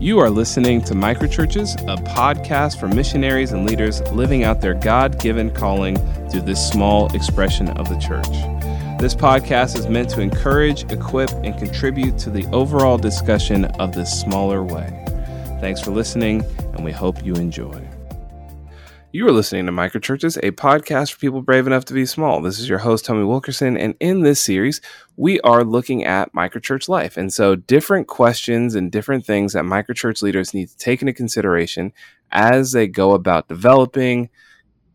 You are listening to Microchurches, a podcast for missionaries and leaders living out their God given calling through this small expression of the church. This podcast is meant to encourage, equip, and contribute to the overall discussion of this smaller way. Thanks for listening, and we hope you enjoy. You are listening to Microchurches, a podcast for people brave enough to be small. This is your host, Tommy Wilkerson, and in this series, we are looking at microchurch life. And so, different questions and different things that microchurch leaders need to take into consideration as they go about developing,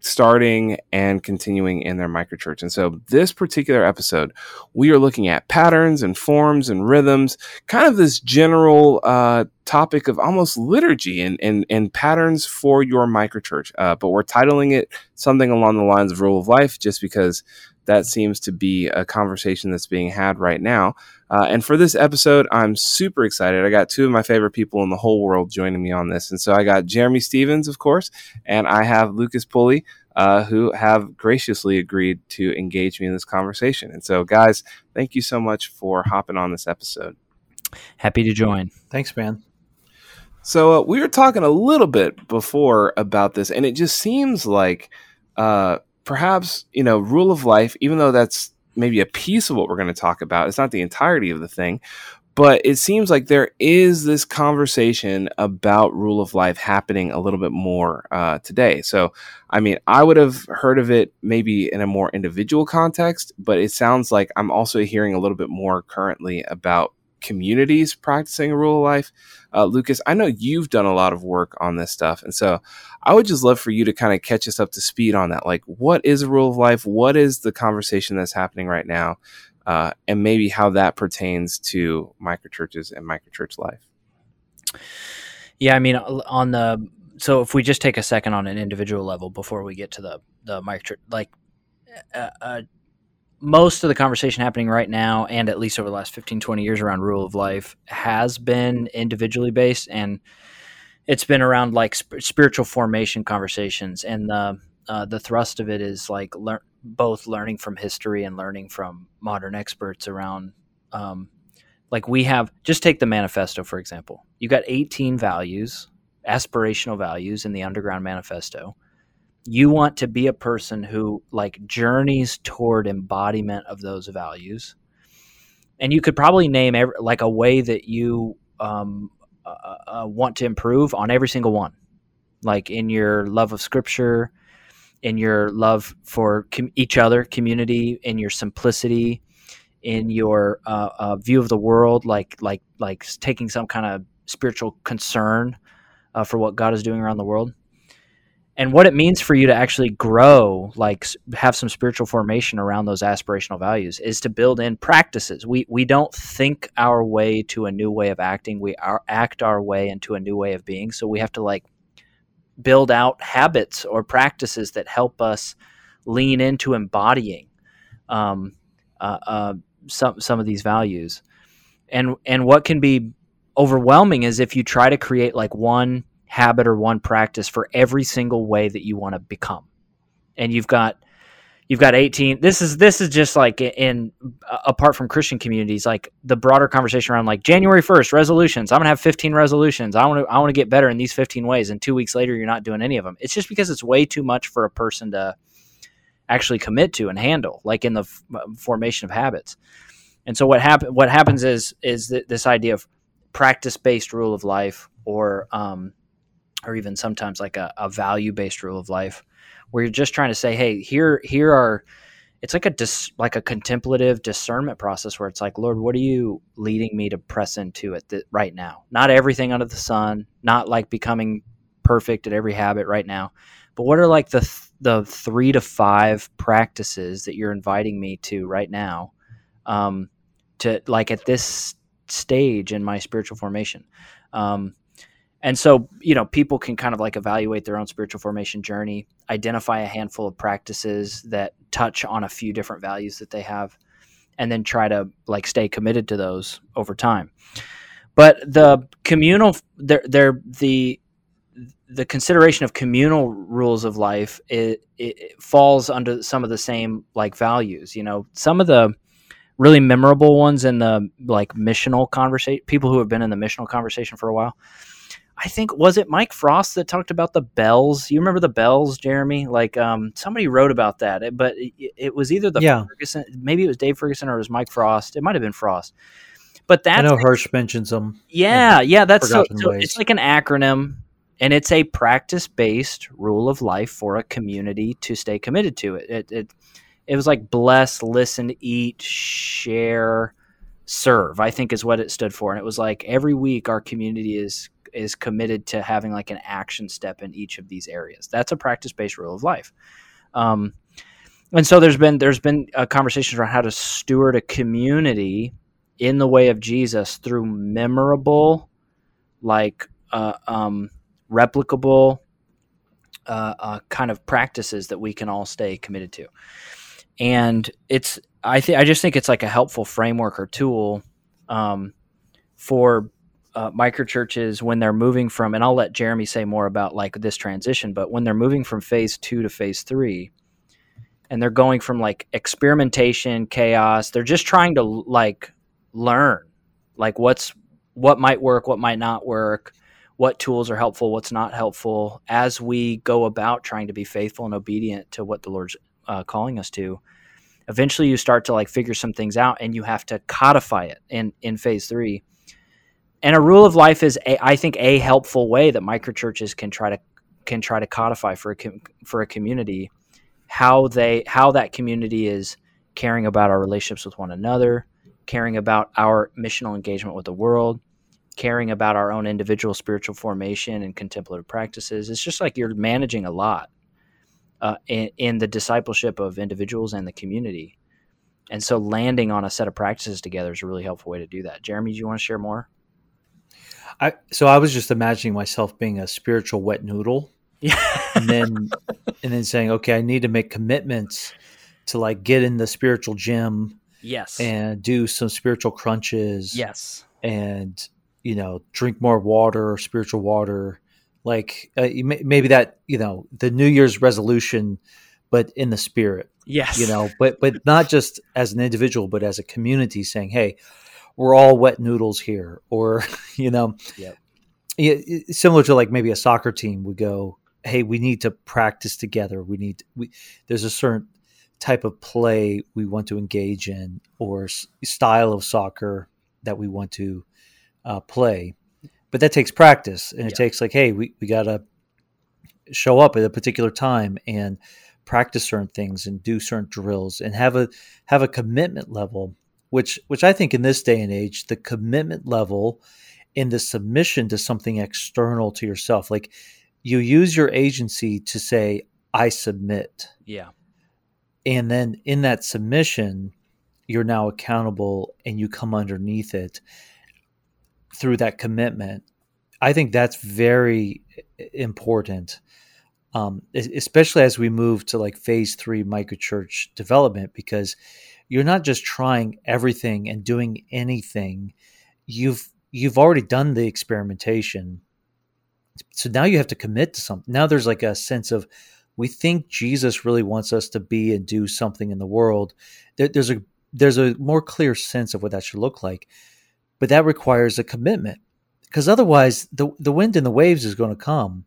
starting and continuing in their microchurch. And so, this particular episode, we are looking at patterns and forms and rhythms, kind of this general uh, topic of almost liturgy and, and, and patterns for your microchurch. Uh, but we're titling it something along the lines of rule of life just because that seems to be a conversation that's being had right now. Uh, and for this episode, I'm super excited. I got two of my favorite people in the whole world joining me on this. And so I got Jeremy Stevens, of course, and I have Lucas Pulley, uh, who have graciously agreed to engage me in this conversation. And so, guys, thank you so much for hopping on this episode. Happy to join. Thanks, man. So uh, we were talking a little bit before about this, and it just seems like uh, perhaps you know rule of life even though that's maybe a piece of what we're going to talk about. It's not the entirety of the thing but it seems like there is this conversation about rule of life happening a little bit more uh, today. So i mean i would have heard of it maybe in a more individual context but it sounds like i'm also hearing a little bit more currently about communities practicing a rule of life. Uh, Lucas, I know you've done a lot of work on this stuff. And so I would just love for you to kind of catch us up to speed on that. Like, what is a rule of life? What is the conversation that's happening right now? Uh, and maybe how that pertains to microchurches and microchurch life. Yeah, I mean, on the so if we just take a second on an individual level before we get to the the microchurch, like uh, uh, most of the conversation happening right now and at least over the last 15 20 years around rule of life has been individually based and it's been around like sp- spiritual formation conversations and the uh, the thrust of it is like lear- both learning from history and learning from modern experts around um, like we have just take the manifesto for example. You got 18 values aspirational values in the underground manifesto you want to be a person who like journeys toward embodiment of those values. And you could probably name every, like a way that you um, uh, uh, uh, want to improve on every single one. Like in your love of scripture in your love for com- each other community in your simplicity in your uh, uh view of the world like like like taking some kind of spiritual concern uh, for what god is doing around the world and what it means for you to actually grow like have some spiritual formation around those aspirational values is to build in practices. We we don't think our way to a new way of acting. We are, act our way into a new way of being. So we have to like build out habits or practices that help us lean into embodying um, uh, uh, some some of these values. And and what can be overwhelming is if you try to create like one habit or one practice for every single way that you want to become. And you've got you've got 18 this is this is just like in uh, apart from christian communities like the broader conversation around like january 1st resolutions. I'm gonna have 15 resolutions. I want to i want to get better in these 15 ways and two weeks later you're not doing any of them it's just because it's way too much for a person to actually commit to and handle like in the f- uh, formation of habits. And so what happen what happens is is th- this idea of practice based rule of life or um, or even sometimes like a, a value based rule of life where you're just trying to say hey here here are it's like a dis, like a contemplative discernment process where it's like lord what are you leading me to press into it the, right now? Not everything under the sun not like becoming perfect at every habit right now but what are like the th- the three to five practices that you're inviting me to right now um, to like at this stage in my spiritual formation? Um, and so, you know, people can kind of like evaluate their own spiritual formation journey, identify a handful of practices that touch on a few different values that they have, and then try to like stay committed to those over time. But the communal, they're, they're the the consideration of communal rules of life it, it, falls under some of the same like values. You know, some of the really memorable ones in the like missional conversation. People who have been in the missional conversation for a while. I think was it Mike Frost that talked about the bells. You remember the bells, Jeremy? Like um, somebody wrote about that, but it, it was either the yeah. Ferguson, maybe it was Dave Ferguson or it was Mike Frost. It might have been Frost. But that I know Hirsch mentions them. Yeah, yeah, that's so, so it's like an acronym and it's a practice based rule of life for a community to stay committed to it. It, it. it was like bless, listen, eat, share, serve. I think is what it stood for, and it was like every week our community is is committed to having like an action step in each of these areas. That's a practice based rule of life. Um, and so there's been there's been uh, conversations around how to steward a community in the way of Jesus through memorable, like uh, um, replicable uh, uh, kind of practices that we can all stay committed to. And it's I think I just think it's like a helpful framework or tool um, for uh, microchurches when they're moving from. And I'll let Jeremy say more about like this transition. But when they're moving from phase two to phase three, and they're going from like experimentation, chaos, they're just trying to like learn, like what's what might work, what might not work what tools are helpful, what's not helpful as we go about trying to be faithful and obedient to what the Lord's uh, calling us to. Eventually, you start to like figure some things out, and you have to codify it in in phase three. And a rule of life is, a, I think, a helpful way that microchurches can try to can try to codify for a com- for a community how they how that community is caring about our relationships with one another, caring about our missional engagement with the world, caring about our own individual spiritual formation and contemplative practices. It's just like you're managing a lot uh, in, in the discipleship of individuals and the community. And so landing on a set of practices together is a really helpful way to do that. Jeremy, do you want to share more? I so I was just imagining myself being a spiritual wet noodle. Yeah. and then and then saying, okay, I need to make commitments to like get in the spiritual gym. Yes. And do some spiritual crunches. Yes. And you know, drink more water, spiritual water. Like uh, maybe that, you know, the New Year's resolution, but in the spirit. Yes. You know, but but not just as an individual, but as a community, saying, "Hey, we're all wet noodles here," or you know, yep. similar to like maybe a soccer team would go, "Hey, we need to practice together. We need we there's a certain type of play we want to engage in, or style of soccer that we want to uh, play. But that takes practice, and it yeah. takes like, hey, we, we got to show up at a particular time and practice certain things and do certain drills and have a have a commitment level which which I think in this day and age the commitment level in the submission to something external to yourself like you use your agency to say I submit yeah and then in that submission you're now accountable and you come underneath it through that commitment. I think that's very important, um, especially as we move to like phase three microchurch development, because you're not just trying everything and doing anything. You've you've already done the experimentation, so now you have to commit to something. Now there's like a sense of we think Jesus really wants us to be and do something in the world. There, there's a there's a more clear sense of what that should look like but that requires a commitment because otherwise the the wind and the waves is going to come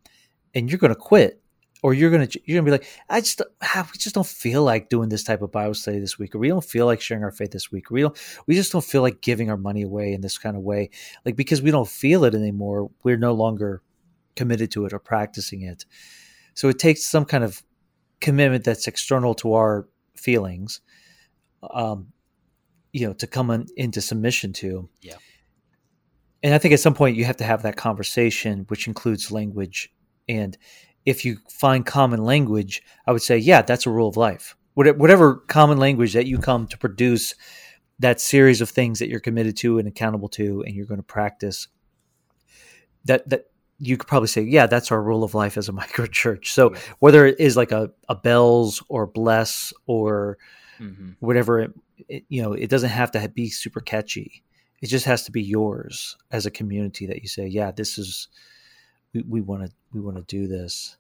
and you're going to quit or you're going to you're to be like I just ah, we just don't feel like doing this type of Bible study this week or we don't feel like sharing our faith this week or we don't we just don't feel like giving our money away in this kind of way. Like because we don't feel it anymore we're no longer committed to it or practicing it. So it takes some kind of commitment that's external to our feelings um, you know to come in, into submission to. Yeah. And i think at some point you have to have that conversation which includes language and if you find common language i would say yeah that's a rule of life. Whatever common language that you come to produce that series of things that you're committed to and accountable to and you're going to practice that that you could probably say yeah that's our rule of life as a micro church so whether it is like a, a bells or bless or mm-hmm. whatever it, it, you know it doesn't have to be super catchy. It just has to be yours as a community that you say yeah this is we want to we want to do this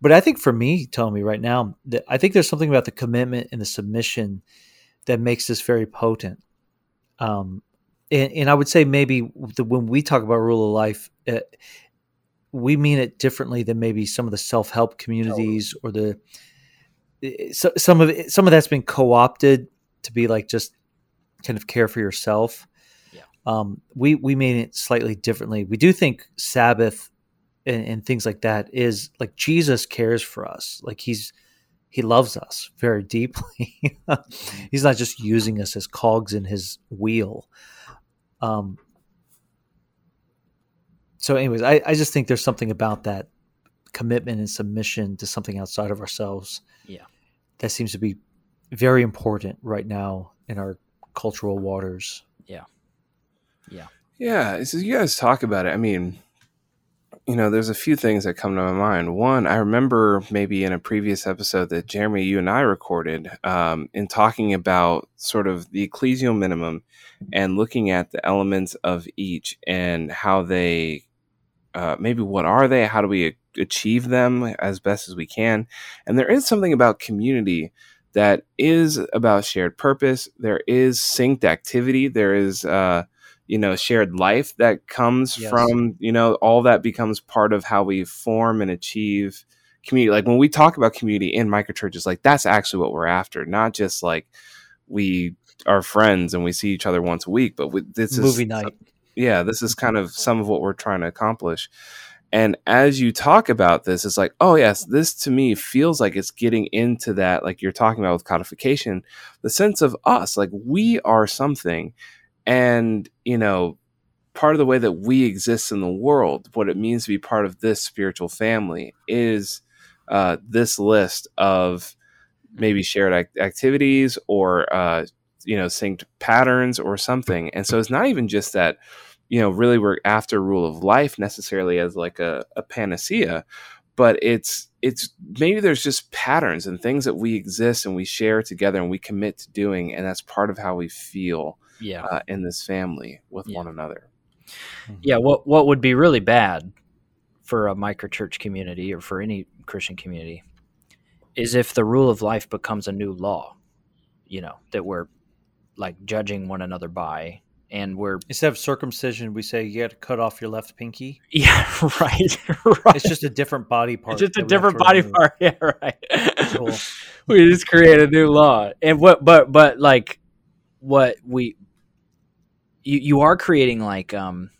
but i think for me Tommy right now that i think there's something about the commitment and the submission that makes this very potent. Um, and, and I would say maybe the, when we talk about rule of life, uh, we mean it differently than maybe some of the self help communities or the so, some of it, some of that's been co opted to be like just kind of care for yourself. Yeah. Um, we we mean it slightly differently. We do think Sabbath and, and things like that is like Jesus cares for us. Like he's he loves us very deeply. he's not just using us as cogs in his wheel. Um, so, anyways, I, I just think there's something about that commitment and submission to something outside of ourselves. Yeah. That seems to be very important right now in our cultural waters. Yeah. Yeah. Yeah. So you guys talk about it. I mean, you know, there's a few things that come to my mind. One, I remember maybe in a previous episode that Jeremy, you and I recorded, um, in talking about sort of the ecclesial minimum and looking at the elements of each and how they, uh, maybe what are they? How do we achieve them as best as we can? And there is something about community that is about shared purpose. There is synced activity. There is, uh, you know shared life that comes yes. from you know all that becomes part of how we form and achieve community. Like when we talk about community in microchurches like that's actually what we're after not just like we are friends and we see each other once a week but we, this movie is movie night. yeah this is kind mm-hmm. of some of what we're trying to accomplish. And as you talk about this it's like oh yes this to me feels like it's getting into that like you're talking about with codification the sense of us like we are something and, you know, part of the way that we exist in the world, what it means to be part of this spiritual family is uh, this list of maybe shared act- activities or, uh, you know, synced patterns or something. And so it's not even just that, you know, really we're after rule of life necessarily as like a, a panacea, but it's it's maybe there's just patterns and things that we exist and we share together and we commit to doing and that's part of how we feel yeah. Uh, in this family with yeah. one another. Mm-hmm. Yeah, what what would be really bad for a microchurch community or for any Christian community is if the rule of life becomes a new law, you know, that we're like judging one another by and we're instead of circumcision we say you got to cut off your left pinky yeah right right it's just a different body part it's just a different body remove. part yeah right cool. we just create a new law and what but but like what we you, you are creating like um,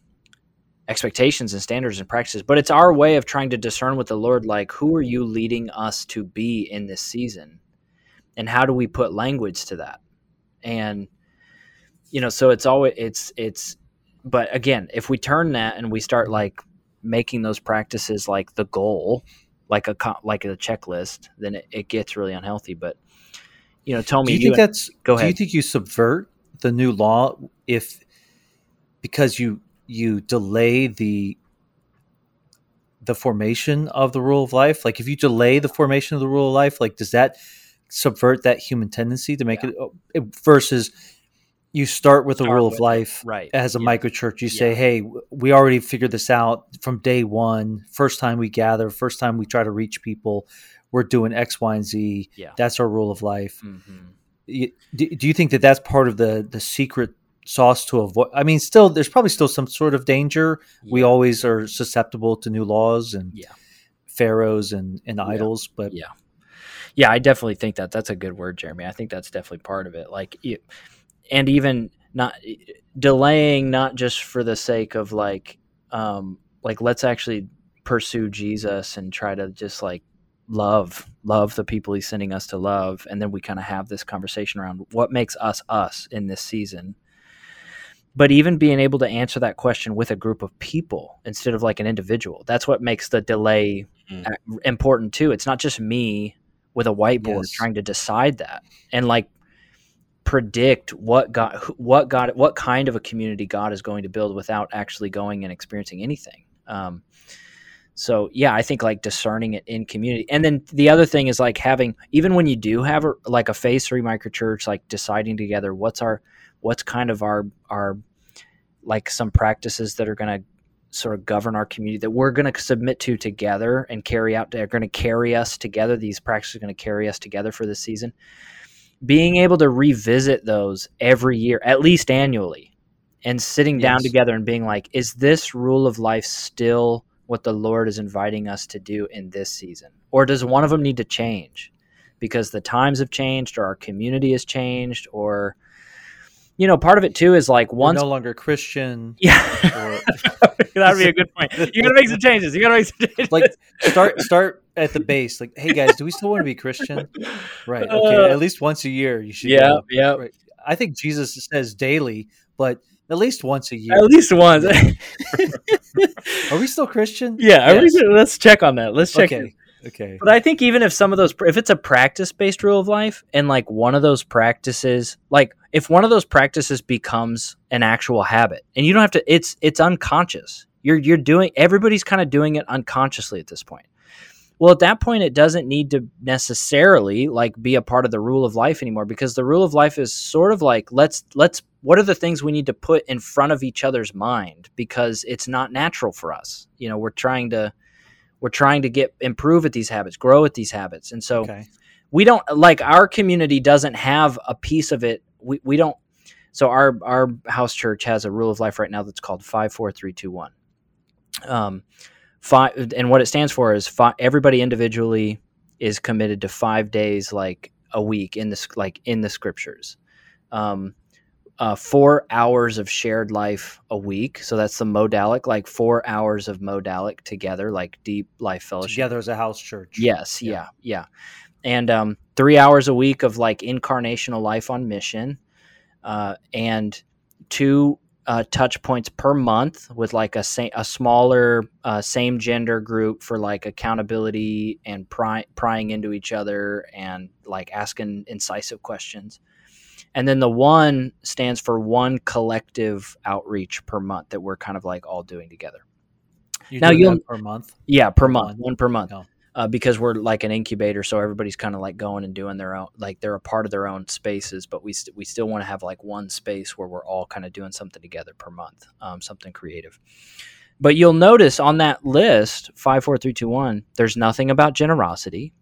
expectations and standards and practices, but it's our way of trying to discern with the Lord, like, who are you leading us to be in this season? And how do we put language to that? And, you know, so it's always, it's, it's, but again, if we turn that and we start like making those practices like the goal, like a, like a checklist, then it, it gets really unhealthy. But, you know, tell me, do you, you think that's, go ahead. Do you think you subvert the new law if, because you you delay the the formation of the rule of life like if you delay the formation of the rule of life like does that subvert that human tendency to make yeah. Oh, it versus you start with the rule of life it. right as a yeah. microchurch you yeah. say hey we already figured this out from day one first time we gather first time we try to reach people we're doing x y and z yeah. that's our rule of life mm-hmm. do, do you think that that's part of the the secret sauce to avoid. I mean, still, there's probably still some sort of danger. Yeah. We always are susceptible to new laws and yeah. pharaohs and, and idols, yeah. but yeah, yeah, I definitely think that that's a good word, Jeremy. I think that's definitely part of it. Like, and even not delaying, not just for the sake of like, um, like let's actually pursue Jesus and try to just like love love the people he's sending us to love and then we kind of have this conversation around what makes us us in this season but even being able to answer that question with a group of people instead of like an individual that's what makes the delay mm. important too it's not just me with a whiteboard yes. trying to decide that and like predict what god what god what kind of a community god is going to build without actually going and experiencing anything um, so yeah i think like discerning it in community and then the other thing is like having even when you do have a, like a phase three microchurch like deciding together what's our what's kind of our our like some practices that are going to sort of govern our community that we're going to submit to together and carry out they're going to carry us together these practices are going to carry us together for this season being able to revisit those every year, at least annually, and sitting down Yes. together and being like, is this rule of life still what the Lord is inviting us to do in this season? Or does one of them need to change because the times have changed or our community has changed or you know, part of it too is like once no longer Christian. yeah, or- that would be a good point. You got to make some changes. You got to make some changes. like start start at the base. Like, hey guys, do we still want to be Christian? Right. Uh, Okay. at least once a year you should. yeah, go. yeah. Right. I think Jesus says daily, but at least once a year. At least once. Are we still Christian? yeah, are we- let's check on that. Let's check. Okay. Okay. But I think even if some of those, if it's a practice based rule of life, and like one of those practices, like if one of those practices becomes an actual habit, and you don't have to, it's it's unconscious. You're you're doing. Everybody's kind of doing it unconsciously at this point. Well, at that point, it doesn't need to necessarily like be a part of the rule of life anymore because the rule of life is sort of like let's let's what are the things we need to put in front of each other's mind because it's not natural for us. You know, we're trying to we're trying to get improve at these habits, grow at these habits, and so okay. we don't like our community doesn't have a piece of it. We we don't. So our our house church has a rule of life right now that's called five four three two one. Um, five and what it stands for is fi- everybody individually is committed to five days like a week in this like in the scriptures. Um, uh, four hours of shared life a week. So that's the modalic, like four hours of modalic together, like deep life fellowship. Together as a house church. Yes, Yeah. yeah, yeah. And um, three hours a week of like incarnational life on mission, uh, and two uh, touch points per month with like a sa- a smaller uh, same gender group for like accountability and pry- prying into each other and like asking incisive questions. And then the one stands for one collective outreach per month that we're kind of like all doing together. You Now do you'll- per month. Yeah, per Per month, month. one per month. Oh. Uh, because we're like an incubator, so everybody's kind of like going and doing their own, like they're a part of their own spaces, but we st- we still want to have like one space where we're all kind of doing something together per month, um, something creative. But you'll notice on that list, five, four, three, two, one, there's nothing about generosity.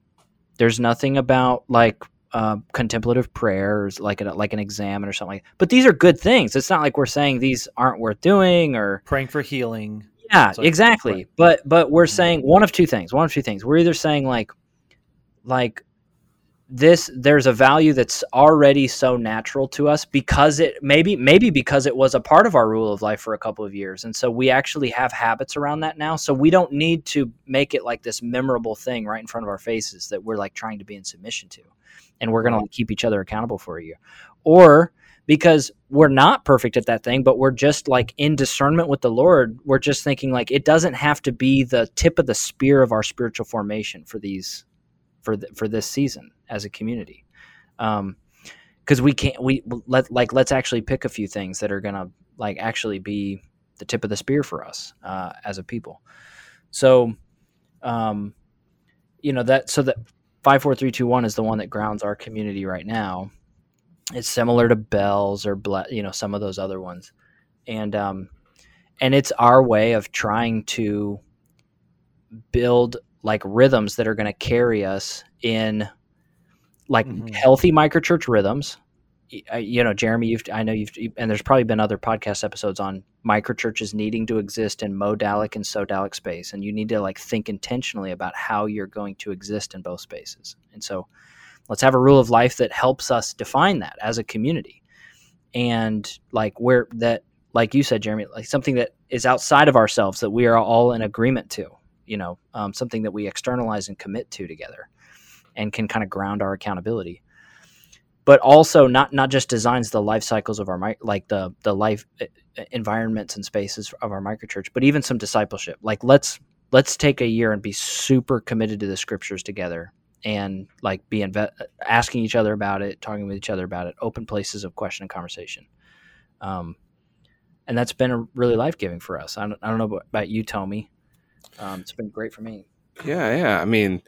There's nothing about like uh, contemplative prayers, like like an examen or something. Like that. But these are good things. It's not like we're saying these aren't worth doing or Praying for healing. Yeah, like- exactly. right. But but we're mm-hmm. saying one of two things. One of two things. We're either saying like like this there's a value that's already so natural to us because it maybe maybe because it was a part of our rule of life for a couple of years and so we actually have habits around that now so we don't need to make it like this memorable thing right in front of our faces that we're like trying to be in submission to and we're going to like, keep each other accountable for a year or because we're not perfect at that thing, but we're just like in discernment with the Lord. We're just thinking like it doesn't have to be the tip of the spear of our spiritual formation for these for for this season as a community. Um, because we can't we let like let's actually pick a few things that are gonna like actually be the tip of the spear for us uh, as a people. So, um, you know that so that five four three two one is the one that grounds our community right now it's similar to bells or you know some of those other ones. And um and it's our way of trying to build like rhythms that are going to carry us in like Mhm. healthy microchurch rhythms. Uh, you know jeremy you've i know you've and there's probably been other podcast episodes on microchurches needing to exist in modalic and sodalic space and you need to like think intentionally about how you're going to exist in both spaces. And so let's have a rule of life that helps us define that as a community. And like where that like you said jeremy like something that is outside of ourselves that we are all in agreement to you know um, something that we externalize and commit to together and can kind of ground our accountability. But also not not just designs the life cycles of our like the the life environments and spaces of our microchurch but even some discipleship. Like let's let's take a year and be super committed to the scriptures together and like be inve- asking each other about it, talking with each other about it, open places of question and conversation. Um, and that's been a really life giving for us. I don't, I don't know about, you, Tommy. Um, it's been great for me. Yeah, yeah. I mean,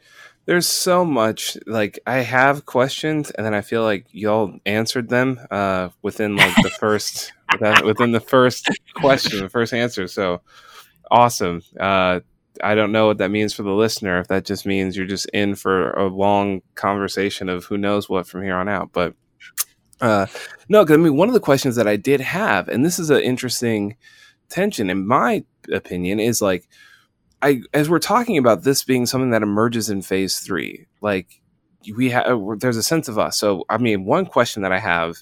there's so much. Like, I have questions, and then I feel like y'all answered them uh, within like the first within the first question, the first answer. So awesome. Uh, I don't know what that means for the listener. If that just means you're just in for a long conversation of who knows what from here on out. But uh, no, because I mean, one of the questions that I did have, and this is an interesting tension, in my opinion, is like, I as we're talking about this being something that emerges in phase three, like we have, there's a sense of us. So, I mean, one question that I have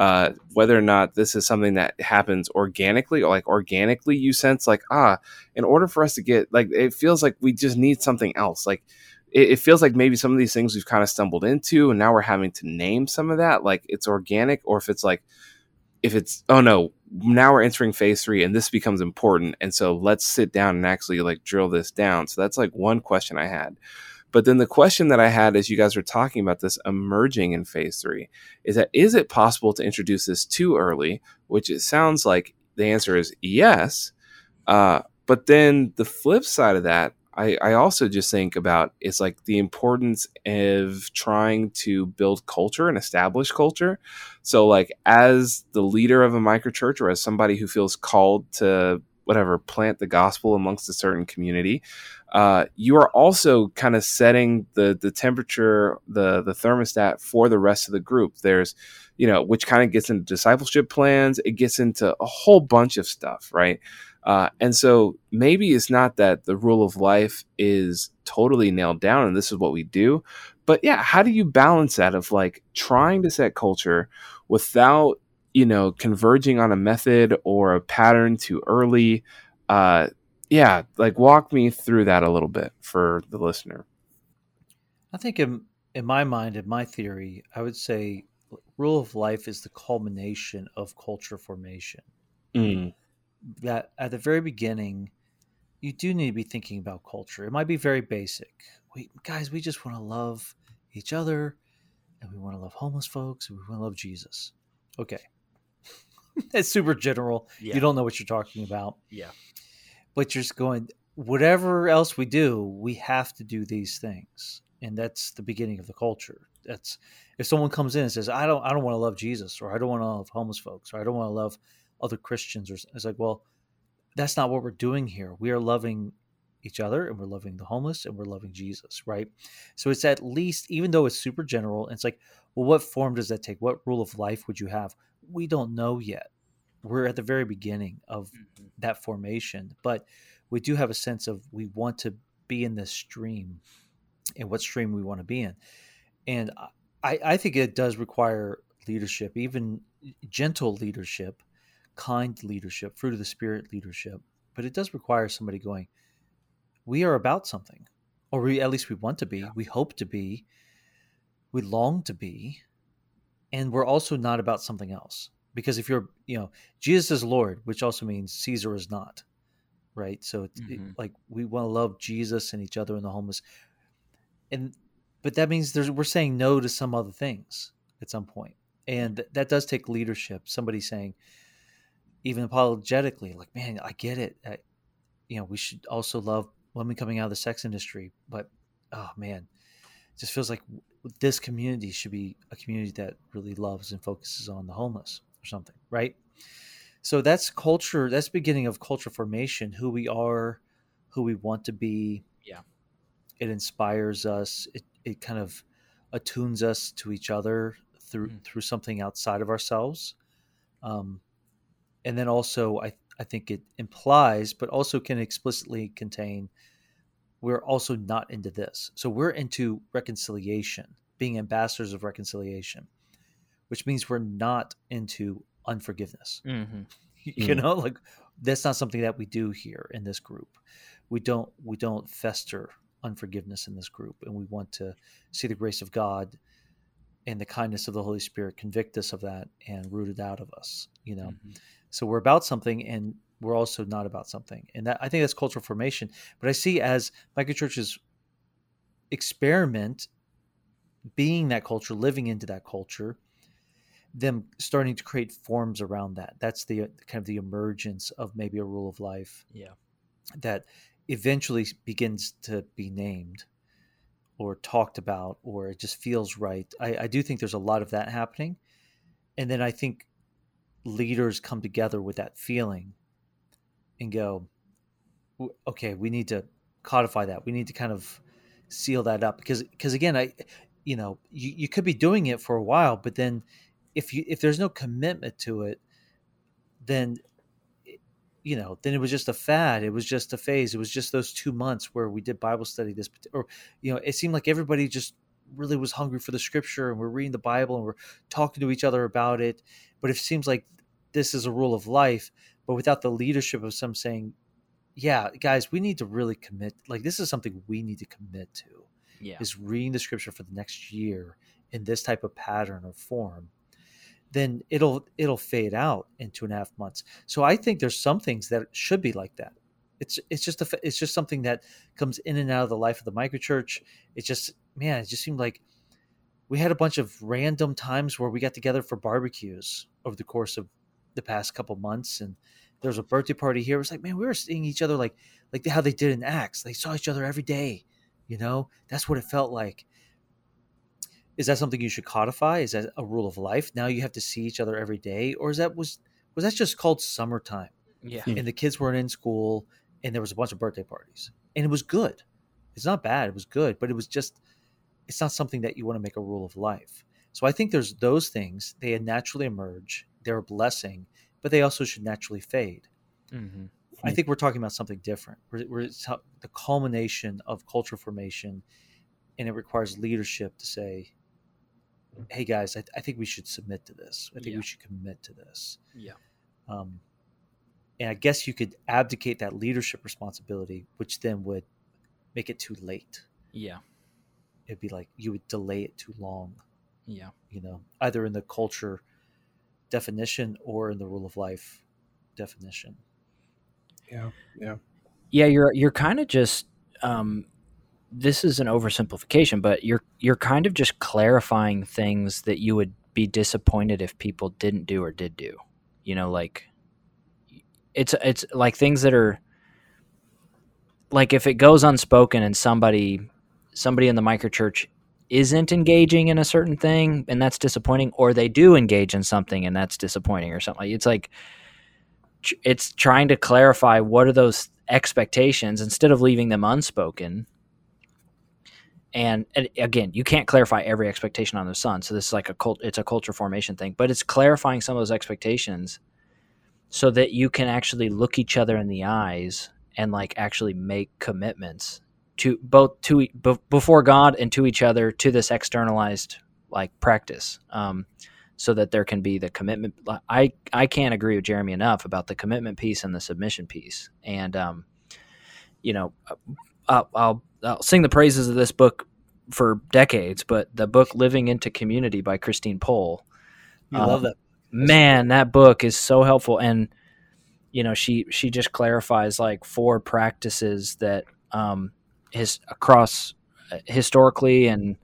uh, whether or not this is something that happens organically or like organically you sense like ah in order for us to get like it feels like we just need something else. Like it, it feels like maybe some of these things we've kind of stumbled into and now we're having to name some of that like it's organic or if it's like if it's oh no now we're entering phase three and this becomes important and so let's sit down and actually like drill this down. So that's like one question i had but then the question that I had as you guys were talking about this emerging in phase three is that is it possible to introduce this too early? Which it sounds like the answer is yes. Uh, but then the flip side of that, I, I also just think about is like the importance of trying to build culture and establish culture. So, like, as the leader of a microchurch or as somebody who feels called to whatever plant the gospel amongst a certain community, uh, you are also kind of setting the the temperature, the the thermostat for the rest of the group. There's, you know, which kind of gets into discipleship plans. It gets into a whole bunch of stuff, right? Uh, and so maybe it's not that the rule of life is totally nailed down and this is what we do, but yeah, how do you balance that of like trying to set culture without you know converging on a method or a pattern too early? Uh, yeah, like walk me through that a little bit for the listener. I think in in my mind, in my theory, I would say rule of life is the culmination of culture formation. Mm. That at the very beginning, you do need to be thinking about culture. It might be very basic. We guys, we just want to love each other, and we want to love homeless folks, and we want to love Jesus. Okay, it's super general. Yeah. You don't know what you're talking about. Yeah but you're just going whatever else we do we have to do these things. And that's the beginning of the culture. That's if someone comes in and says i don't i don't want to love jesus or i don't want to love homeless folks or i don't want to love other christians or it's like well that's not what we're doing here. We are loving each other and we're loving the homeless and we're loving jesus right? So it's at least even though it's super general it's like well what form does that take? What rule of life would you have? We don't know yet we're at the very beginning of mm-hmm. that formation, but we do have a sense of we want to be in this stream and what stream we want to be in. And I, I think it does require leadership, even gentle leadership, kind leadership, fruit of the spirit leadership. But it does require somebody going, we are about something, or we at least we want to be, yeah. we hope to be, we long to be, and we're also not about something else because if you're you know jesus is lord which also means caesar is not right? So mm-hmm. it, like we want to love jesus and each other and the homeless and but that means there's we're saying no to some other things at some point and th- that does take leadership somebody saying even apologetically like man i get it I, you know we should also love women coming out of the sex industry but oh man it just feels like this community should be a community that really loves and focuses on the homeless or something, right? So that's culture. That's beginning of culture formation. Who we are, who we want to be. Yeah. It inspires us. It it kind of attunes us to each other through mm. through something outside of ourselves. Um, and then also, I I think it implies, but also can explicitly contain. We're also not into this. So we're into reconciliation, being ambassadors of reconciliation which means we're not into unforgiveness. Mm-hmm. You know, like that's not something that we do here in this group. We don't we don't fester unforgiveness in this group, and we want to see the grace of God and the kindness of the Holy Spirit convict us of that and root it out of us. You know, mm-hmm. so we're about something, and we're also not about something, and that I think that's cultural formation. But I see as microchurches experiment being that culture, living into that culture them starting to create forms around that. That's the kind of the emergence of maybe a rule of life. Yeah. That eventually begins to be named or talked about or it just feels right. I, I do think there's a lot of that happening. And then I think leaders come together with that feeling and go, okay, we need to codify that. We need to kind of seal that up because because again, I you know you, you could be doing it for a while, but then if you if there's no commitment to it, then eh, you know then it was just a fad. It was just a phase. It was just those two months where we did Bible study. This or you know it seemed like everybody just really was hungry for the scripture and we're reading the Bible and we're talking to each other about it. But it seems like this is a rule of life, but without the leadership of some saying, yeah, guys, we need to really commit. Like this is something we need to commit to. Yeah. Is reading the scripture for the next year in this type of pattern or form. Then it'll it'll fade out in two and a half months. So I think there's some things that should be like that. It's it's just a it's just something that comes in and out of the life of the microchurch. It just man, it just seemed like we had a bunch of random times where we got together for barbecues over the course of the past couple months and there was a birthday party here. It was like, man, we were seeing each other like like how they did in Acts. They saw each other every day. You know, that's what it felt like. Is that something you should codify? Is that a rule of life? Now you have to see each other every day, or is that was was that just called summertime? Yeah. And the kids weren't in school, and there was a bunch of birthday parties, and it was good. It's not bad. It was good, but it was just it's not something that you want to make a rule of life. So I think there's those things. They naturally emerge. They're a blessing, but they also should naturally fade. Mm-hmm. I think we're talking about something different. We're, we're the culmination of cultural formation, and it requires leadership to say, "Hey guys, I, I think we should submit to this. I think Yeah. we should commit to this." Yeah. Um, and I guess you could abdicate that leadership responsibility, which then would make it too late. Yeah. It'd be like you would delay it too long. Yeah. You know, either in the culture definition or in the rule of life definition. Yeah. Yeah. Yeah, you're you're kind of just um this is an oversimplification, but you're you're kind of just clarifying things that you would be disappointed if people didn't do or did do. You know, like it's it's like things that are like if it goes unspoken and somebody somebody in the microchurch isn't engaging in a certain thing and that's disappointing or they do engage in something and that's disappointing or something it's like it's trying to clarify what are those expectations instead of leaving them unspoken and, and again you can't clarify every expectation on the sun so this is like a cult it's a culture formation thing but it's clarifying some of those expectations so that you can actually look each other in the eyes and like actually make commitments to both to be- before God and to each other to this externalized like practice um, so that there can be the commitment. I I can't agree with Jeremy enough about the commitment piece and the submission piece. And um, you know I'll, I'll I'll sing the praises of this book for decades but the book Living into Community by Christine Pohl. You Um, love that. man that book is so helpful. And you know she she just clarifies like four practices that um his across uh, historically and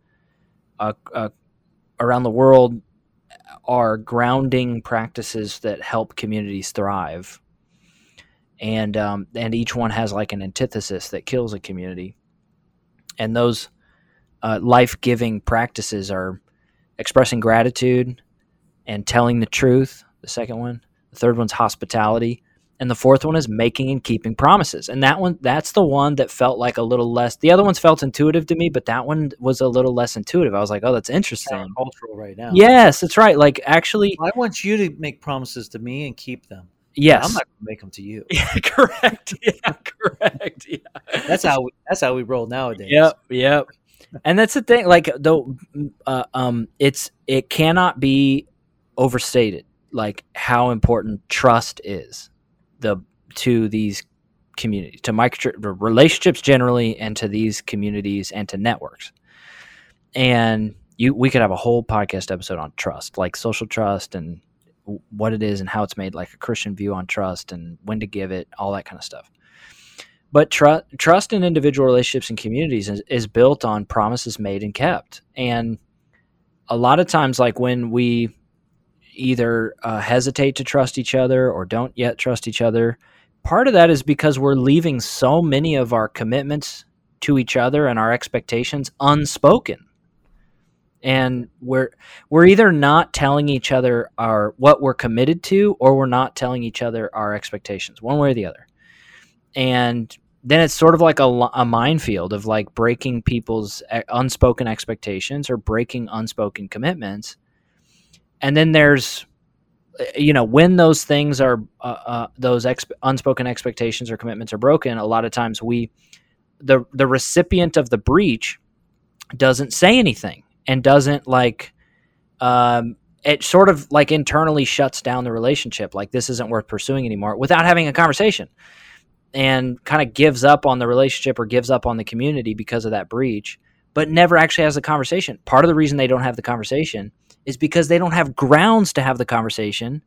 uh, uh, around the world are grounding practices that help communities thrive. And um, and each one has like an antithesis that kills a community and those uh, life-giving practices are expressing gratitude and telling the truth the second one. The third one's hospitality. And the fourth one is making and keeping promises. And that one that's the one that felt like a little less the other ones felt intuitive to me but that one was a little less intuitive. I was like oh that's interesting. Cultural right now. yes that's right. Like actually I want you to make promises to me and keep them. Yes I'm not going to make them to you. yeah, correct yeah correct yeah That's how we, that's how we roll nowadays. Yep, yep. And that's the thing. Like though, uh, um, it's it cannot be overstated. Like how important trust is the to these communities, to micro relationships generally, and to these communities and to networks. And you, we could have a whole podcast episode on trust, like social trust and what it is and how it's made, like a Christian view on trust and when to give it, all that kind of stuff. But tr- trust in individual relationships and communities is, is built on promises made and kept. And a lot of times, like when we either uh, hesitate to trust each other or don't yet trust each other, part of that is because we're leaving so many of our commitments to each other and our expectations unspoken. And we're we're either not telling each other our what we're committed to or we're not telling each other our expectations, one way or the other. And then it's sort of like a, a minefield of like breaking people's eh, unspoken expectations or breaking unspoken commitments. And then there's eh, you know when those things are uh, uh, those exp- unspoken expectations or commitments are broken a lot of times we the the recipient of the breach doesn't say anything and doesn't like um it sort of like internally shuts down the relationship like this isn't worth pursuing anymore without having a conversation and kind of gives up on the relationship or gives up on the community because of that breach, but never actually has the conversation. Part of the reason they don't have the conversation is because they don't have grounds to have the conversation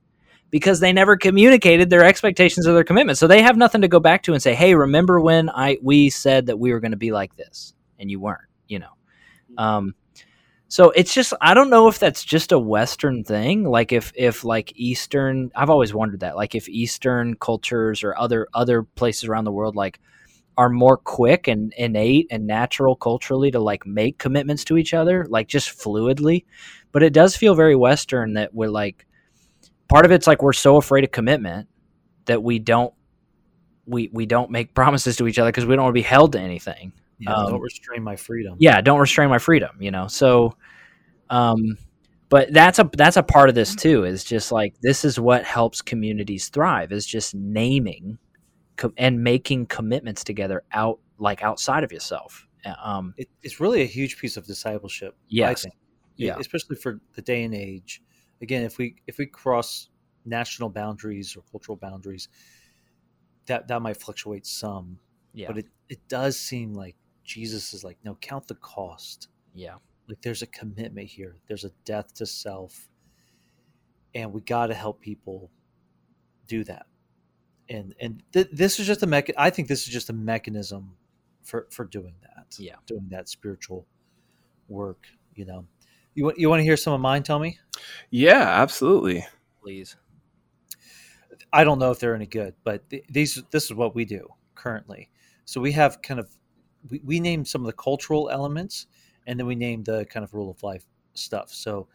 because they never communicated their expectations of their commitment. So they have nothing to go back to and say, "Hey, remember when I we said that we were going to be like this and you weren't," you know. Um, so it's just I don't know if that's just a Western thing. Like if if like Eastern, I've always wondered that. Like if Eastern cultures or other other places around the world like are more quick and innate and natural culturally to like make commitments to each other, like just fluidly. But it does feel very Western that we're like part of it's like we're so afraid of commitment that we don't we we don't make promises to each other because we don't want to be held to anything. Yeah, um, don't restrain my freedom. Yeah, don't restrain my freedom. You know, so, um, but that's a that's a part of this too. Is just like this is what helps communities thrive. Is just naming and making commitments together out like outside of yourself. Um, it, it's really a huge piece of discipleship. Yes. Yeah, especially for the day and age. Again, if we if we cross national boundaries or cultural boundaries, that that might fluctuate some. Yeah. But it, it does seem like Jesus is like, no, count the cost. Yeah. Like there's a commitment here. There's a death to self. And we got to help people do that. And and th- this is just a mech. I think this is just a mechanism for for doing that. Yeah. Doing that spiritual work, you know. You want you want to hear some of mine, Tommy? Yeah, absolutely. Please. I don't know if they're any good, but th- these this is what we do currently. So we have kind of we, we named some of the cultural elements and then we named the kind of rule of life stuff. So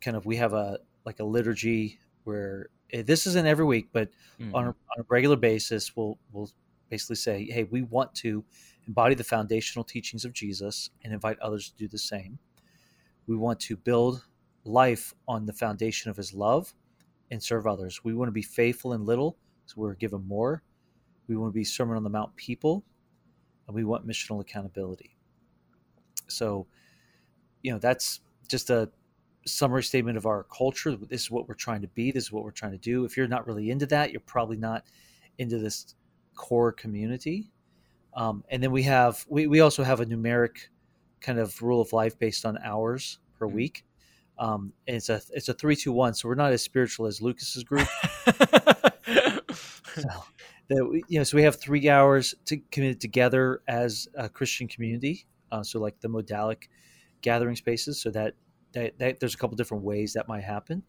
kind of we have a like a liturgy where eh, this isn't every week but mm-hmm. on, a, on a regular basis we'll we'll basically say hey we want to embody the foundational teachings of jesus and invite others to do the same. We want to build life on the foundation of his love and serve others. We want to be faithful in little so we're given more. We want to be sermon on the mount people we want missional accountability. So, you know, that's just a summary statement of our culture. This is what we're trying to be. This is what we're trying to do. If you're not really into that, you're probably not into this core community. Um, and then we have we, we also have a numeric kind of rule of life based on hours per mm-hmm. week. Um, and it's a it's a three two one. So we're not as spiritual as Lucas's group. so, that we, you know, so we have three hours to committed together as a Christian community. Uh, so like the modalic gathering spaces. So that, that, that there's a couple different ways that might happen,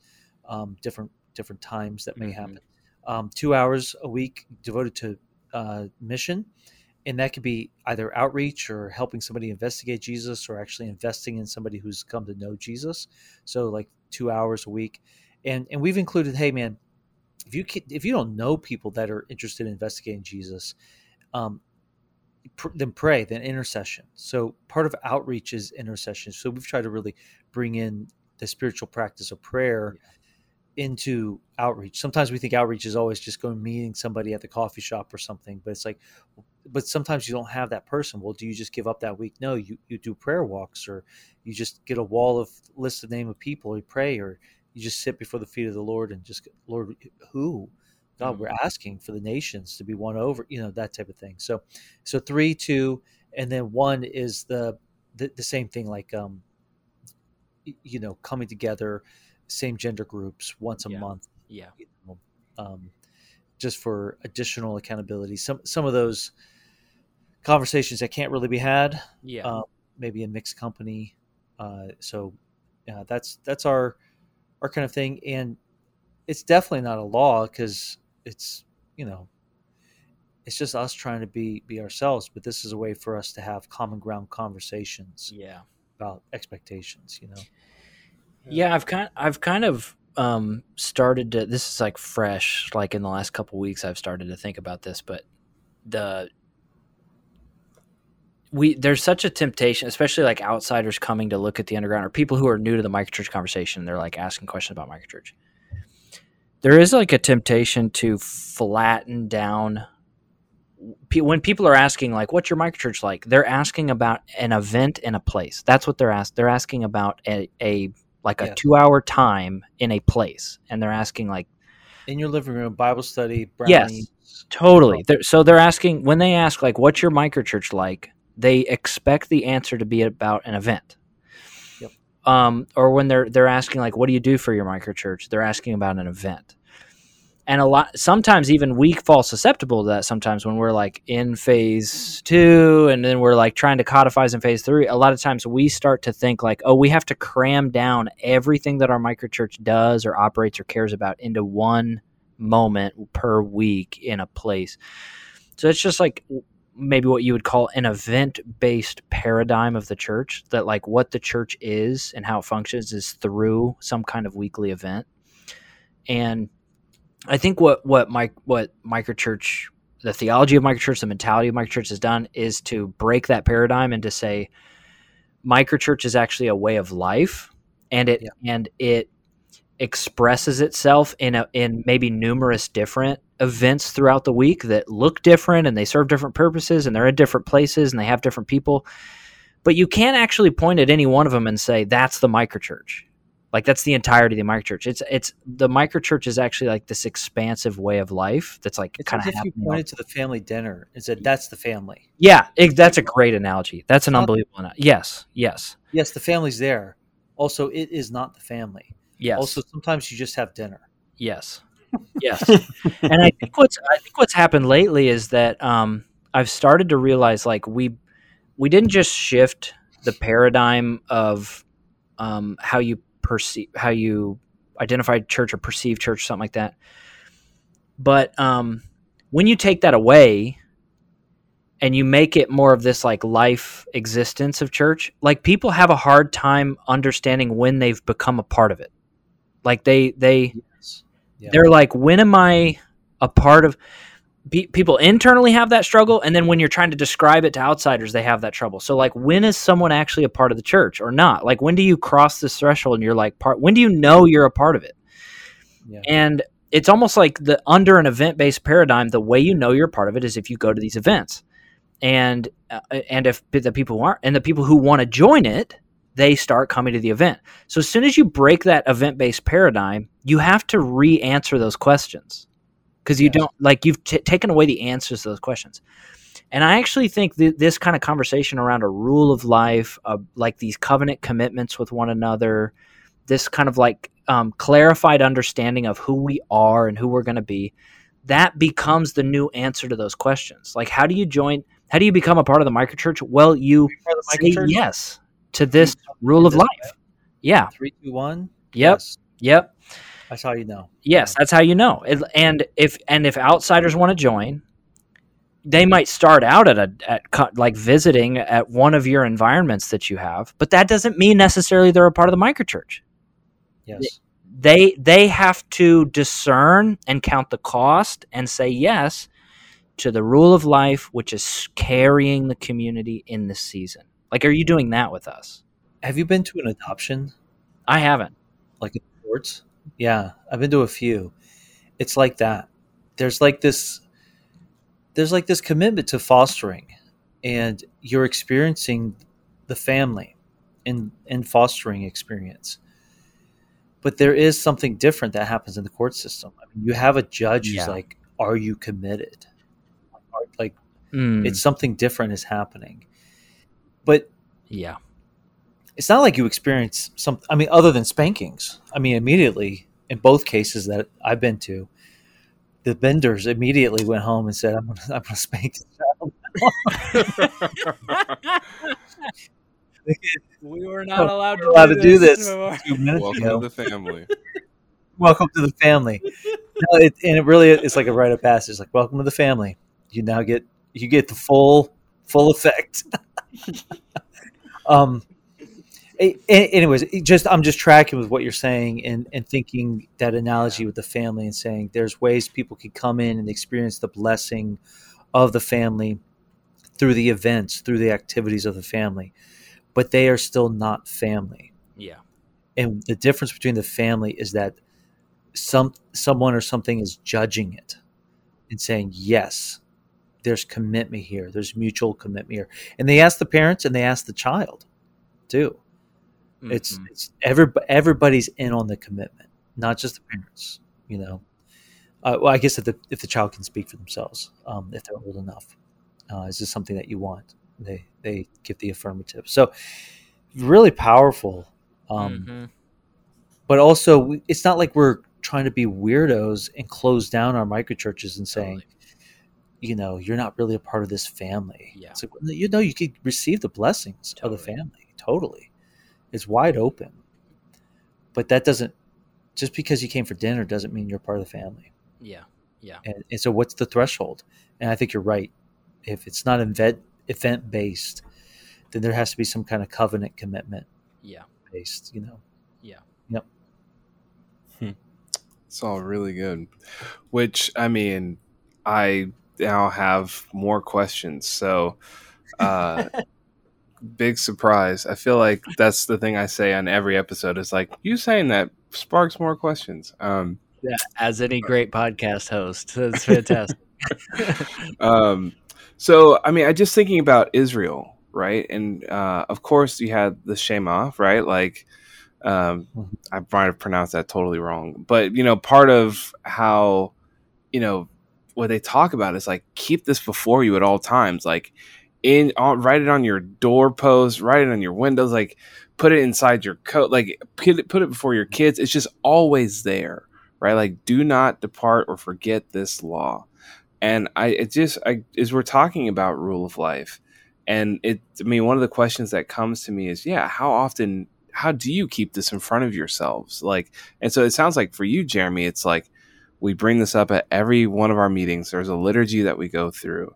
um, different different times that may mm-hmm. happen. Um, two hours a week devoted to uh, mission, and that could be either outreach or helping somebody investigate Jesus, or actually investing in somebody who's come to know Jesus. So like two hours a week, and and we've included, hey man, if you can, if you don't know people that are interested in investigating Jesus, um, pr- then pray, then intercession. So part of outreach is intercession. So we've tried to really bring in the spiritual practice of prayer yeah. into outreach. Sometimes we think outreach is always just going meeting somebody at the coffee shop or something, but it's like, but sometimes you don't have that person. Well, do you just give up that week? No, you, you do prayer walks or you just get a wall of list of name of people you pray or you just sit before the feet of the Lord and just Lord, who? God, mm-hmm. we're asking for the nations to be won over, you know, that type of thing. So, so three, two, and then one is the the, the same thing, like um, you know, coming together, same gender groups once a yeah. month. Yeah. You know, um, just for additional accountability. Some some of those conversations that can't really be had. Yeah. Uh, maybe in mixed company. Uh, so, yeah, that's that's our our kind of thing. And it's definitely not a law because it's you know it's just us trying to be be ourselves. But this is a way for us to have common ground conversations. Yeah, about expectations. You know. Yeah, I've kind I've kind of um, started to. This is like fresh. Like in the last couple weeks, I've started to think about this, but the we there's such a temptation, especially like outsiders coming to look at the underground or people who are new to the microchurch conversation. They're like asking questions about microchurch. There is like a temptation to flatten down when people are asking like what's your microchurch like they're asking about an event in a place that's what they're asking they're asking about a, a like a yes. two hour time in a place and they're asking like in your living room bible study yes totally they're, so they're asking when they ask like what's your microchurch like they expect the answer to be about an event. Yep. um, or when they're they're asking like what do you do for your microchurch? They're asking about an event. And a lot sometimes even we fall susceptible to that sometimes when we're like in phase two and then we're like trying to codify in phase three. A lot of times we start to think like oh we have to cram down everything that our microchurch does or operates or cares about into one moment per week in a place. So it's just like maybe what you would call an event based paradigm of the church that like what the church is and how it functions is through some kind of weekly event and I think what what my what microchurch, the theology of microchurch, the mentality of microchurch has done is to break that paradigm and to say, microchurch is actually a way of life, and it yeah. and it expresses itself in a, in maybe numerous different events throughout the week that look different and they serve different purposes and they're in different places and they have different people. But you can't actually point at any one of them and say that's the microchurch. Like that's the entirety of the microchurch. It's it's the microchurch is actually like this expansive way of life that's like kind of. If you pointed to the family dinner and said that's the family. Yeah, it, that's a great analogy. That's an unbelievable. Analogy. Yes, yes, yes. The family's there. Also, it is not the family. Yes. Also, sometimes you just have dinner. Yes. Yes. and I think what's I think what's happened lately is that um, I've started to realize like we we didn't just shift the paradigm of um, how you perceive how you identify church or perceive church, something like that. But um, when you take that away and you make it more of this like life existence of church, like people have a hard time understanding when they've become a part of it. Like they they yes. yeah. they're like, when am I a part of? people internally have that struggle and then when you're trying to describe it to outsiders they have that trouble so like when is someone actually a part of the church or not like when do you cross this threshold and you're like part when do you know you're a part of it yeah. and it's almost like the under an event based paradigm the way you know you're a part of it is if you go to these events and uh, and if the people who aren't and the people who want to join it they start coming to the event so as soon as you break that event based paradigm you have to re-answer those questions because you yes. don't like you've t- taken away the answers to those questions. And I actually think th- this kind of conversation around a rule of life, uh, like these covenant commitments with one another, this kind of like um, clarified understanding of who we are and who we're going to be, that becomes the new answer to those questions. Like, how do you join? How do you become a part of the microchurch? Well, you say yes to this rule of life. Yeah. Three, two, one. Yep. Yes. Yep. That's how you know. Yes, that's how you know. And if and if outsiders want to join, they might start out at a at like visiting at one of your environments that you have, but that doesn't mean necessarily they're a part of the microchurch. Yes. They they have to discern and count the cost and say yes to the rule of life, which is carrying the community in this season. Like, are you doing that with us? Have you been to an adoption? I haven't. Like in sports? Yeah, I've been to a few. It's like that. There's like this there's like this commitment to fostering and you're experiencing the family in in fostering experience. But there is something different that happens in the court system. I mean, you have a judge yeah. who's like, "Are you committed?" Like, mm. it's something different is happening. But yeah, it's not like you experience some. I mean, other than spankings. I mean, immediately in both cases that I've been to, the vendors immediately went home and said, "I'm going to, I'm going to spank this child." we were not allowed to, allowed do, to do this. Welcome ago. to the family. welcome to the family. No, it, and it really is like a rite of passage. Like, welcome to the family. You now get you get the full full effect. um, anyways just i'm just tracking with what you're saying and, and thinking that analogy with the family and saying there's ways people can come in and experience the blessing of the family through the events, through the activities of the family, but they are still not family. Yeah. And the difference between the family is that some someone or something is judging it and saying, "Yes, there's commitment here. There's mutual commitment here." And they ask the parents and they ask the child too. It's Mhm. it's every, everybody's in on the commitment, not just the parents. You know, uh, well, I guess if the if the child can speak for themselves, um, if they're old enough, uh, is this something that you want? They they give the affirmative. So really powerful. Um, Mhm. But also, it's not like we're trying to be weirdos and close down our microchurches and saying, Totally. You know, you're not really a part of this family. Yeah. It's like, you know, you could receive the blessings of the family. Totally. It's wide open. But that doesn't, just because you came for dinner doesn't mean you're part of the family. Yeah. Yeah. And, and so, what's the threshold? And I think you're right. If it's not event event based, then there has to be some kind of covenant commitment Yeah. based. You know. Yeah. Yep. Hmm. It's all really good. Which I mean, I now have more questions. So, uh, big surprise. I feel like that's the thing I say on every episode. Is like you saying that sparks more questions. Um, Yeah. As any great podcast host, that's fantastic. um, so I mean, I just thinking about Israel, right? And uh, of course, you had the Shema, right? Like, um, Mhm. I might have pronounced that totally wrong, but you know, part of how you know what they talk about is like keep this before you at all times, like in on, write it on your doorpost, write it on your windows, like put it inside your coat, like put it, put it before your kids. It's just always there, right? Like do not depart or forget this law. And I it just I as we're talking about rule of life, and it I mean one of the questions that comes to me is yeah, how often how do you keep this in front of yourselves? Like and so it sounds like for you, Jeremy, it's like we bring this up at every one of our meetings. There's a liturgy that we go through.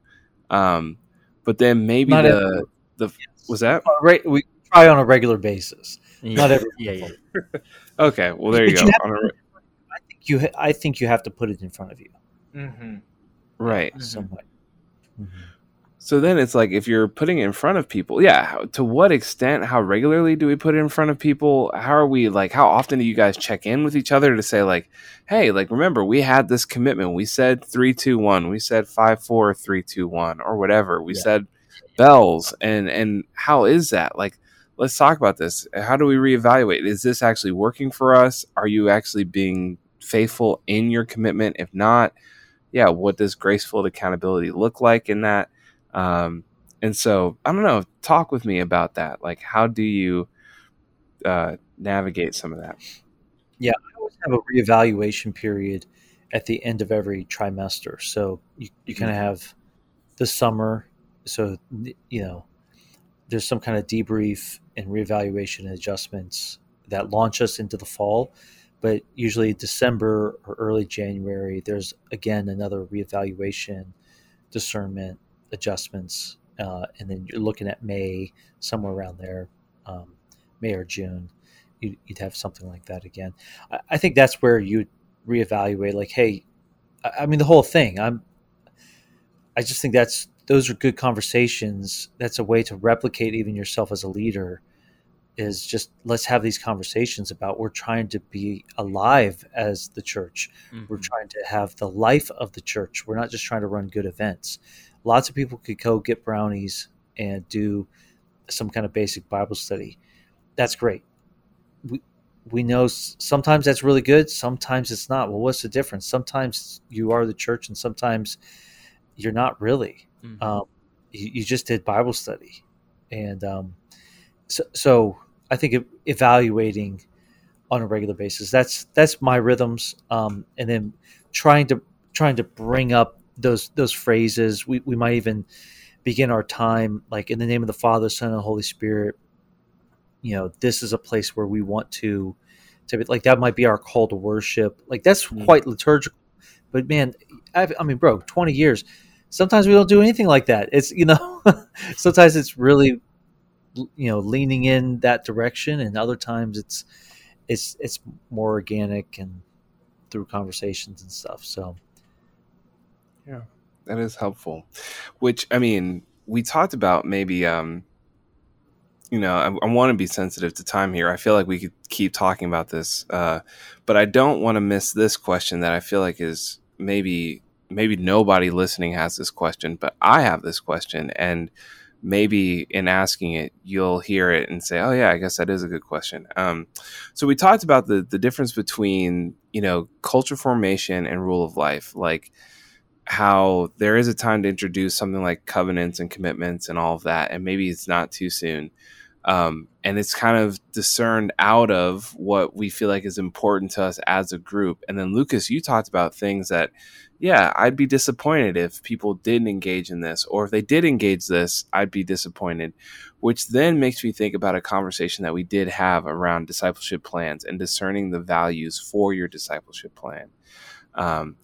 Um, but then maybe Not the every- the was that Right. We try on a regular basis. Not every. Yeah. Yeah. okay? Well, there you But go. you have- On a- I think you. Ha- I think you have to put it in front of you right. Mhm. somewhat. Mhm. So then it's like if you're putting it in front of people, yeah. how- To what extent? How regularly do we put it in front of people? How are we like? How often do you guys check in with each other to say like, hey, like remember we had this commitment. We said three, two, one. We said five, four, three, two, one, or whatever. We Yeah. said bells, and and how is that? Like, let's talk about this. How do we reevaluate? Is this actually working for us? Are you actually being faithful in your commitment? If not, yeah, what does graceful accountability look like in that? Um, and so I don't know. Talk with me about that. Like, how do you uh, navigate some of that? Yeah, I always have a reevaluation period at the end of every trimester. So you, you kind of have the summer. So, you know, there's some kind of debrief and reevaluation and adjustments that launch us into the fall. But usually December or early January, there's again another reevaluation, discernment, adjustments. Uh, and then you're looking at May, somewhere around there, um, May or June, you'd, you'd have something like that again. I, I think that's where you reevaluate like hey I, I mean the whole thing i'm i just think that's those are good conversations that's a way to replicate even yourself as a leader is just let's have these conversations about we're trying to be alive as the church we're Mhm. trying to have the life of the church we're not just trying to run good events lots of people could go get brownies and do some kind of basic bible study. That's great. We we know sometimes that's really good sometimes it's not. Well what's the difference? Sometimes you are the church and sometimes you're not really. Mhm. um, you, you just did bible study. And um, so, so i think evaluating on a regular basis that's that's my rhythms. Um, and then trying to trying to bring up those those phrases. We, we might even begin our time like in the name of the father son and holy spirit you know this is a place where we want to to be like that might be our call to worship. Like that's Mm. quite liturgical. But man I've, i mean bro 20 years sometimes we don't do anything like that. It's you know sometimes it's really you know leaning in that direction and other times it's it's it's more organic and through conversations and stuff so Yeah, that is helpful. Which I mean, we talked about maybe um, you know, I, I want to be sensitive to time here. I feel like we could keep talking about this, uh, but I don't want to miss this question that I feel like is maybe maybe nobody listening has this question, but I have this question, and maybe in asking it, you'll hear it and say, "Oh yeah, I guess that is a good question." Um, so we talked about the the difference between you know culture formation and rule of life, like how there is a time to introduce something like covenants and commitments and all of that, and maybe it's not too soon. Um, and it's kind of discerned out of what we feel like is important to us as a group. And then Lucas, you talked about things that, yeah, I'd be disappointed if people didn't engage in this, or if they did engage this, I'd be disappointed. Which then makes me think about a conversation that we did have around discipleship plans and discerning the values for your discipleship plan. Um,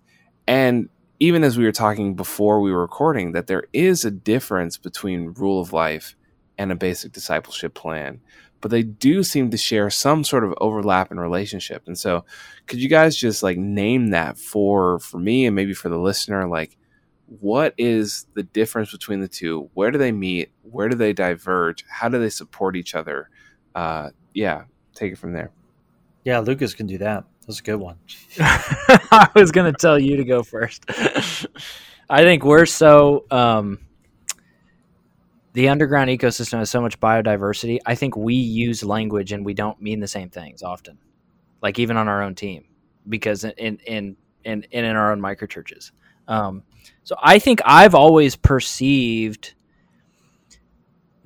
and even as we were talking before we were recording, that there is a difference between rule of life and a basic discipleship plan. But they do seem to share some sort of overlap in relationship. And so could you guys just like name that for for me and maybe for the listener? Like what is the difference between the two? Where do they meet? Where do they diverge? How do they support each other? Uh yeah take it from there. Yeah lucas can do that that's a good one i was gonna tell you to go first i think we're so um the underground ecosystem has so much biodiversity. I think we use language and we don't mean the same things often, like even on our own team, because in in in in, in our own micro churches. Um, so I think I've always perceived.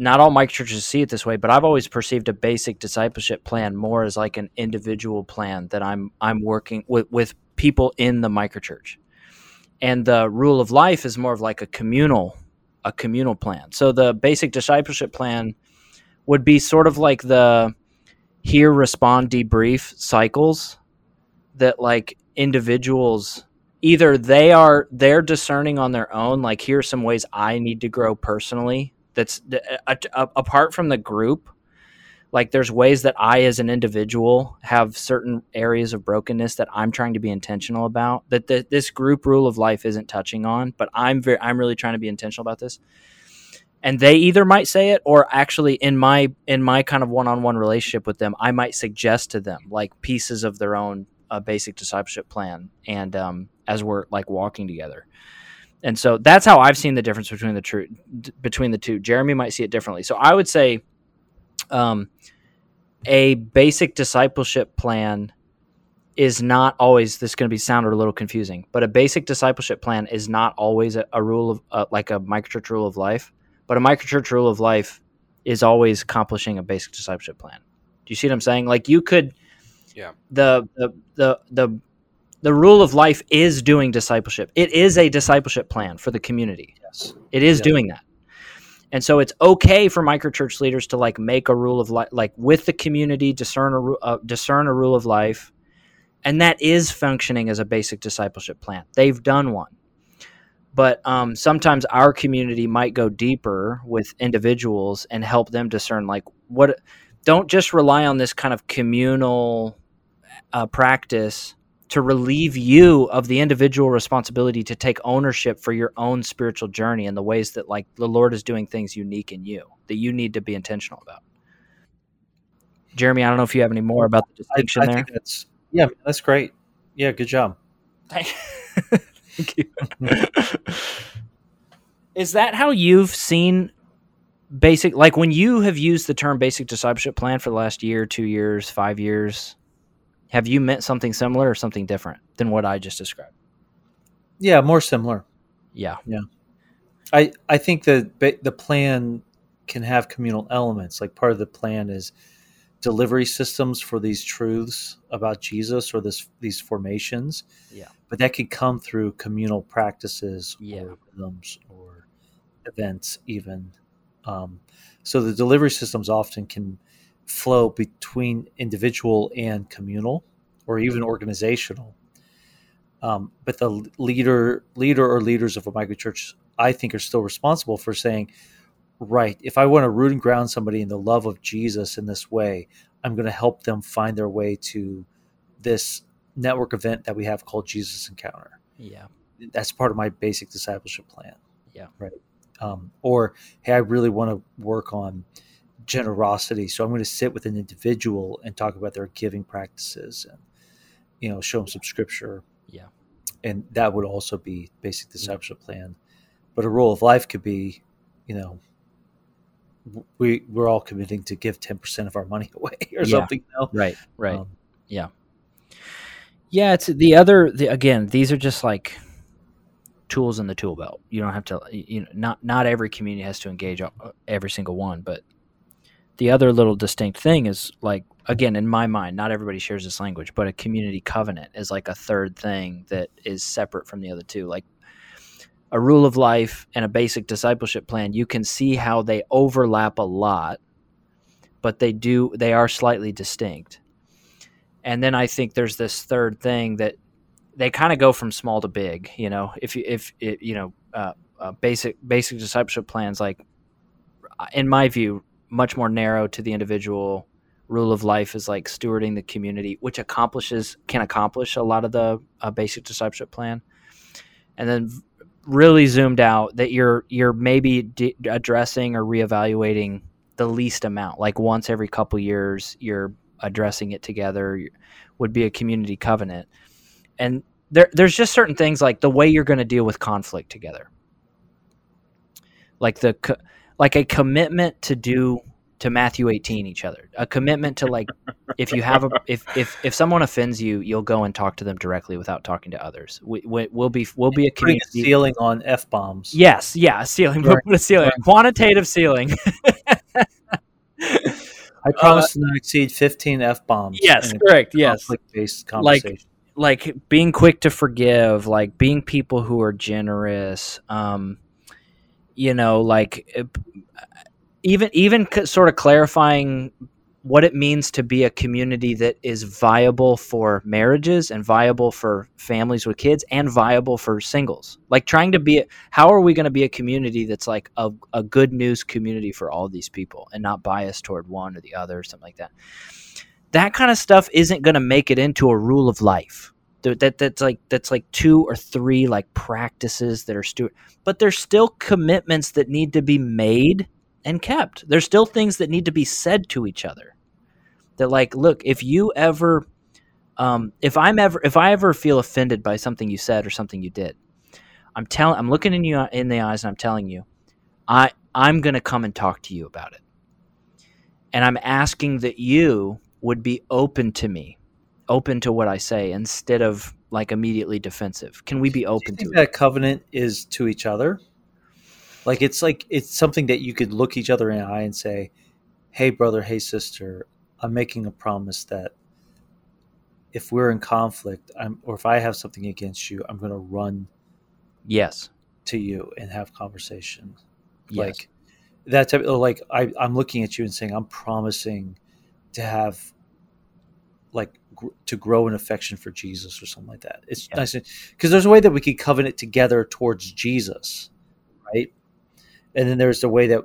Not all micro churches see it this way, but I've always perceived a basic discipleship plan more as like an individual plan that I'm I'm working with with people in the microchurch. and the rule of life is more of like a communal a communal plan. So the basic discipleship plan would be sort of like the hear, respond, debrief cycles that like individuals either they are they're discerning on their own like here's some ways i need to grow personally that's apart from the group like there's ways that i as an individual have certain areas of brokenness that i'm trying to be intentional about that the, this group rule of life isn't touching on but i'm very i'm really trying to be intentional about this. And they either might say it or actually in my in my kind of one-on-one relationship with them i might suggest to them like pieces of their own uh, basic discipleship plan and um, as we're like walking together and so that's how i've seen the difference between the true between the two. Jeremy might see it differently. So i would say um, a basic discipleship plan is not always this is going to be sound or a little confusing but a basic discipleship plan is not always a, a rule of uh, like a microchurch rule of life but a microchurch rule of life is always accomplishing a basic discipleship plan. Do you see what i'm saying? Like you could yeah. the the the, the the rule of life is doing discipleship. It is a discipleship plan for the community. Yes. It is yeah. doing that. And so it's okay for microchurch leaders to like make a rule of life, like with the community, discern a uh, discern a rule of life, and that is functioning as a basic discipleship plan. They've done one, but um, sometimes our community might go deeper with individuals and help them discern like what. Don't just rely on this kind of communal uh, practice to relieve you of the individual responsibility to take ownership for your own spiritual journey and the ways that like the Lord is doing things unique in you that you need to be intentional about. Jeremy, I don't know if you have any more about the distinction I, I there. that's yeah, that's great. Yeah, good job. Thank you. is that how you've seen basic like when you have used the term basic discipleship plan for the last year, 2 years, 5 years? Have you meant something similar or something different than what I just described? Yeah, more similar. Yeah. Yeah. I I think that the plan can have communal elements. Like part of the plan is delivery systems for these truths about Jesus or this these formations. Yeah. But that could come through communal practices yeah. or rhythms or events even. Um, so the delivery systems often can flow between individual and communal or even organizational. Um, but the leader, leader or leaders of a microchurch, I think, are still responsible for saying, right, if I want to root and ground somebody in the love of Jesus in this way, I'm going to help them find their way to this network event that we have called Jesus Encounter. Yeah, that's part of my basic discipleship plan. Yeah, right. um, or hey, I really want to work on generosity, so I'm going to sit with an individual and talk about their giving practices and you know show them some scripture. Yeah, and that would also be basic discipleship yeah. plan. But a rule of life could be, you know, we we're all committing to give 10% of our money away or yeah. something you know? right right um, yeah yeah it's the other the, again these are just like tools in the tool belt you don't have to you know not not every community has to engage every single one but the other little distinct thing is like again in my mind not everybody shares this language but a community covenant is like a third thing that is separate from the other two like a rule of life and a basic discipleship plan, you can see how they overlap a lot, but they do they are slightly distinct. And then I think there's this third thing that they kind of go from small to big. You know, if you if it, you know uh, uh, basic basic discipleship plans, like in my view, much more narrow to the individual. Rule of life is like stewarding the community, which accomplishes can accomplish a lot of the uh, basic discipleship plan. And then really zoomed out that you're you're maybe de- addressing or reevaluating the least amount like once every couple years you're addressing it together would be a community covenant and there there's just certain things like the way you're going to deal with conflict together like the like a commitment to do to Matthew 18 each other. A commitment to like if you have a if if if someone offends you, you'll go and talk to them directly without talking to others. We, we will be we'll be a community a ceiling on f bombs. Yes, yeah, a ceiling. We'll put a ceiling, quantitative ceiling. I promise uh, to not exceed 15 f bombs. Yes, correct. Yes, based conversation. Like like being quick to forgive, like being people who are generous. Um, you know, like even even sort of clarifying what it means to be a community that is viable for marriages and viable for families with kids and viable for singles. Like trying to be, how are we going to be a community that's like a, a good news community for all these people and not biased toward one or the other or something like that? That kind of stuff isn't going to make it into a rule of life. That, that's like that's like two or three like practices that are steward, but there's still commitments that need to be made and kept. There's still things that need to be said to each other. That like, look, if you ever um, if I'm ever if I ever feel offended by something you said or something you did, I'm telling I'm looking in you in the eyes and I'm telling you, I I'm going to come and talk to you about it. And I'm asking that you would be open to me, open to what I say instead of like immediately defensive. Can we be open to that it? covenant is to each other? Like it's like it's something that you could look each other in the eye and say, "Hey, brother. Hey, sister. I'm making a promise that if we're in conflict, I'm, or if I have something against you, I'm going to run." Yes. To you and have conversation. Yes. Like that type. Of, like I, I'm looking at you and saying, "I'm promising to have." like to grow an affection for Jesus or something like that. It's yeah. nice because there's a way that we could covenant together towards Jesus, right? and then there's the way that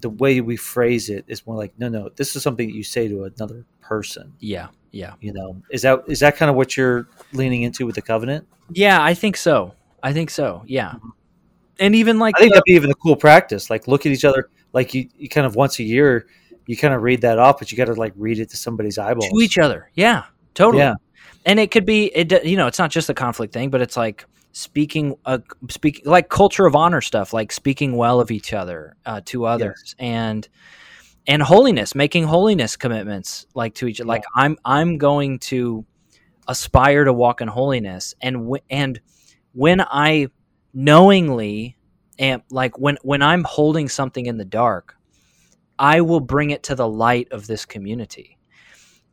the way we phrase it is more like no no this is something that you say to another person yeah yeah you know is that is that kind of what you're leaning into with the covenant yeah i think so i think so yeah mm-hmm. and even like i think the, that'd be even a cool practice like look at each other like you, you kind of once a year you kind of read that off but you got to like read it to somebody's eyeballs to each other yeah totally yeah and it could be it you know it's not just a conflict thing but it's like speaking uh, speaking like culture of honor stuff like speaking well of each other uh, to others yes. and and holiness making holiness commitments like to each yeah. like i'm i'm going to aspire to walk in holiness and w- and when i knowingly am like when when i'm holding something in the dark i will bring it to the light of this community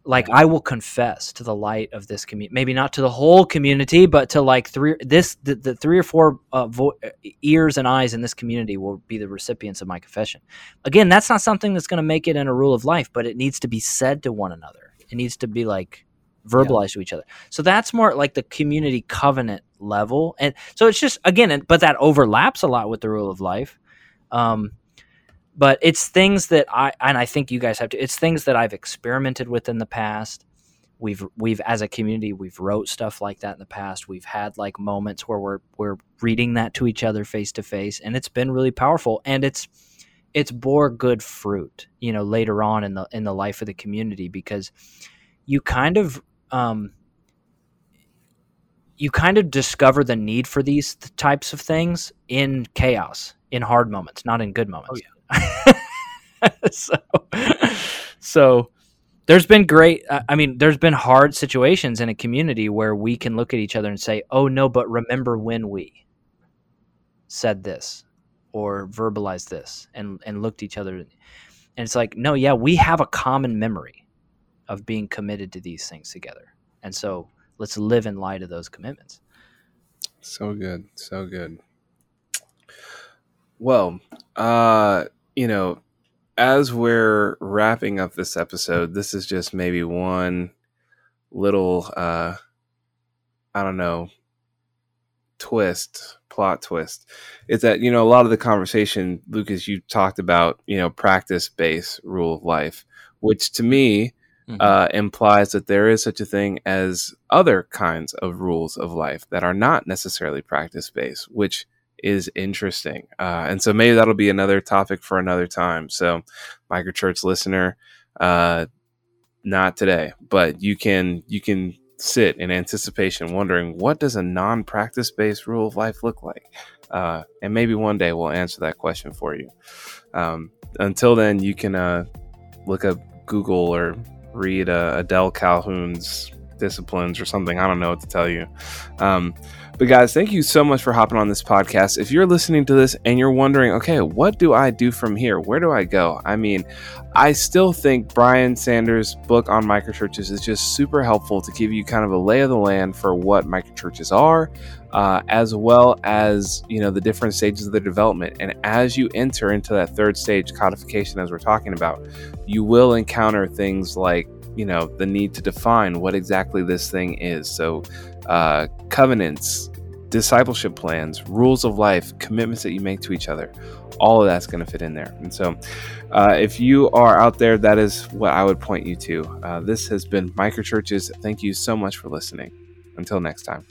like I will confess to the light of this community, maybe not to the whole community, but to like three this the, the three or four uh, vo- ears and eyes in this community will be the recipients of my confession. Again, that's not something that's going to make it in a rule of life, but it needs to be said to one another. It needs to be like verbalized yeah. to each other. So that's more like the community covenant level, and so it's just again, but that overlaps a lot with the rule of life. Um, but it's things that I and I think you guys have to. It's things that I've experimented with in the past, we've we've as a community we've wrote stuff like that in the past we've had like moments where we're we're reading that to each other face to face and it's been really powerful and it's it's bore good fruit you know later on in the in the life of the community because you kind of um you kind of discover the need for these types of things in chaos in hard moments not in good moments oh, yeah. so so there's been great uh, i mean there's been hard situations in a community where we can look at each other and say oh no but remember when we said this or verbalized this and and looked each other. And it's like no yeah we have a common memory of being committed to these things together. And so let's live in light of those commitments. So good. So good. Well uh you know as we're wrapping up this episode, this is just maybe one little uh I don't know twist, plot twist. Is that, you know, a lot of the conversation, Lucas, you talked about, you know, practice based rule of life, which to me mm-hmm. uh, implies that there is such a thing as other kinds of rules of life that are not necessarily practice based, which is interesting. Uh, and so maybe that'll be another topic for another time. So, microchurch listener, uh, not today, but you can you can sit in anticipation, wondering what does a non-practice based rule of life look like, uh, and maybe one day we'll answer that question for you. Um, until then, you can uh, look up Google or read uh, Adele Calhoun's disciplines or something. I don't know what to tell you. Um, but guys, thank you so much for hopping on this podcast. If you're listening to this and you're wondering, okay, what do I do from here? Where do I go? I mean, I still think Brian Sanders' book on microchurches is just super helpful to give you kind of a lay of the land for what microchurches are, uh, as well as you know the different stages of their development. And as you enter into that third stage codification, as we're talking about, you will encounter things like you know the need to define what exactly this thing is. So uh, covenants, discipleship plans, rules of life, commitments that you make to each other. All of that's going to fit in there. And so, uh, if you are out there, that is what I would point you to. Uh, this has been Microchurches. Thank you so much for listening. Until next time.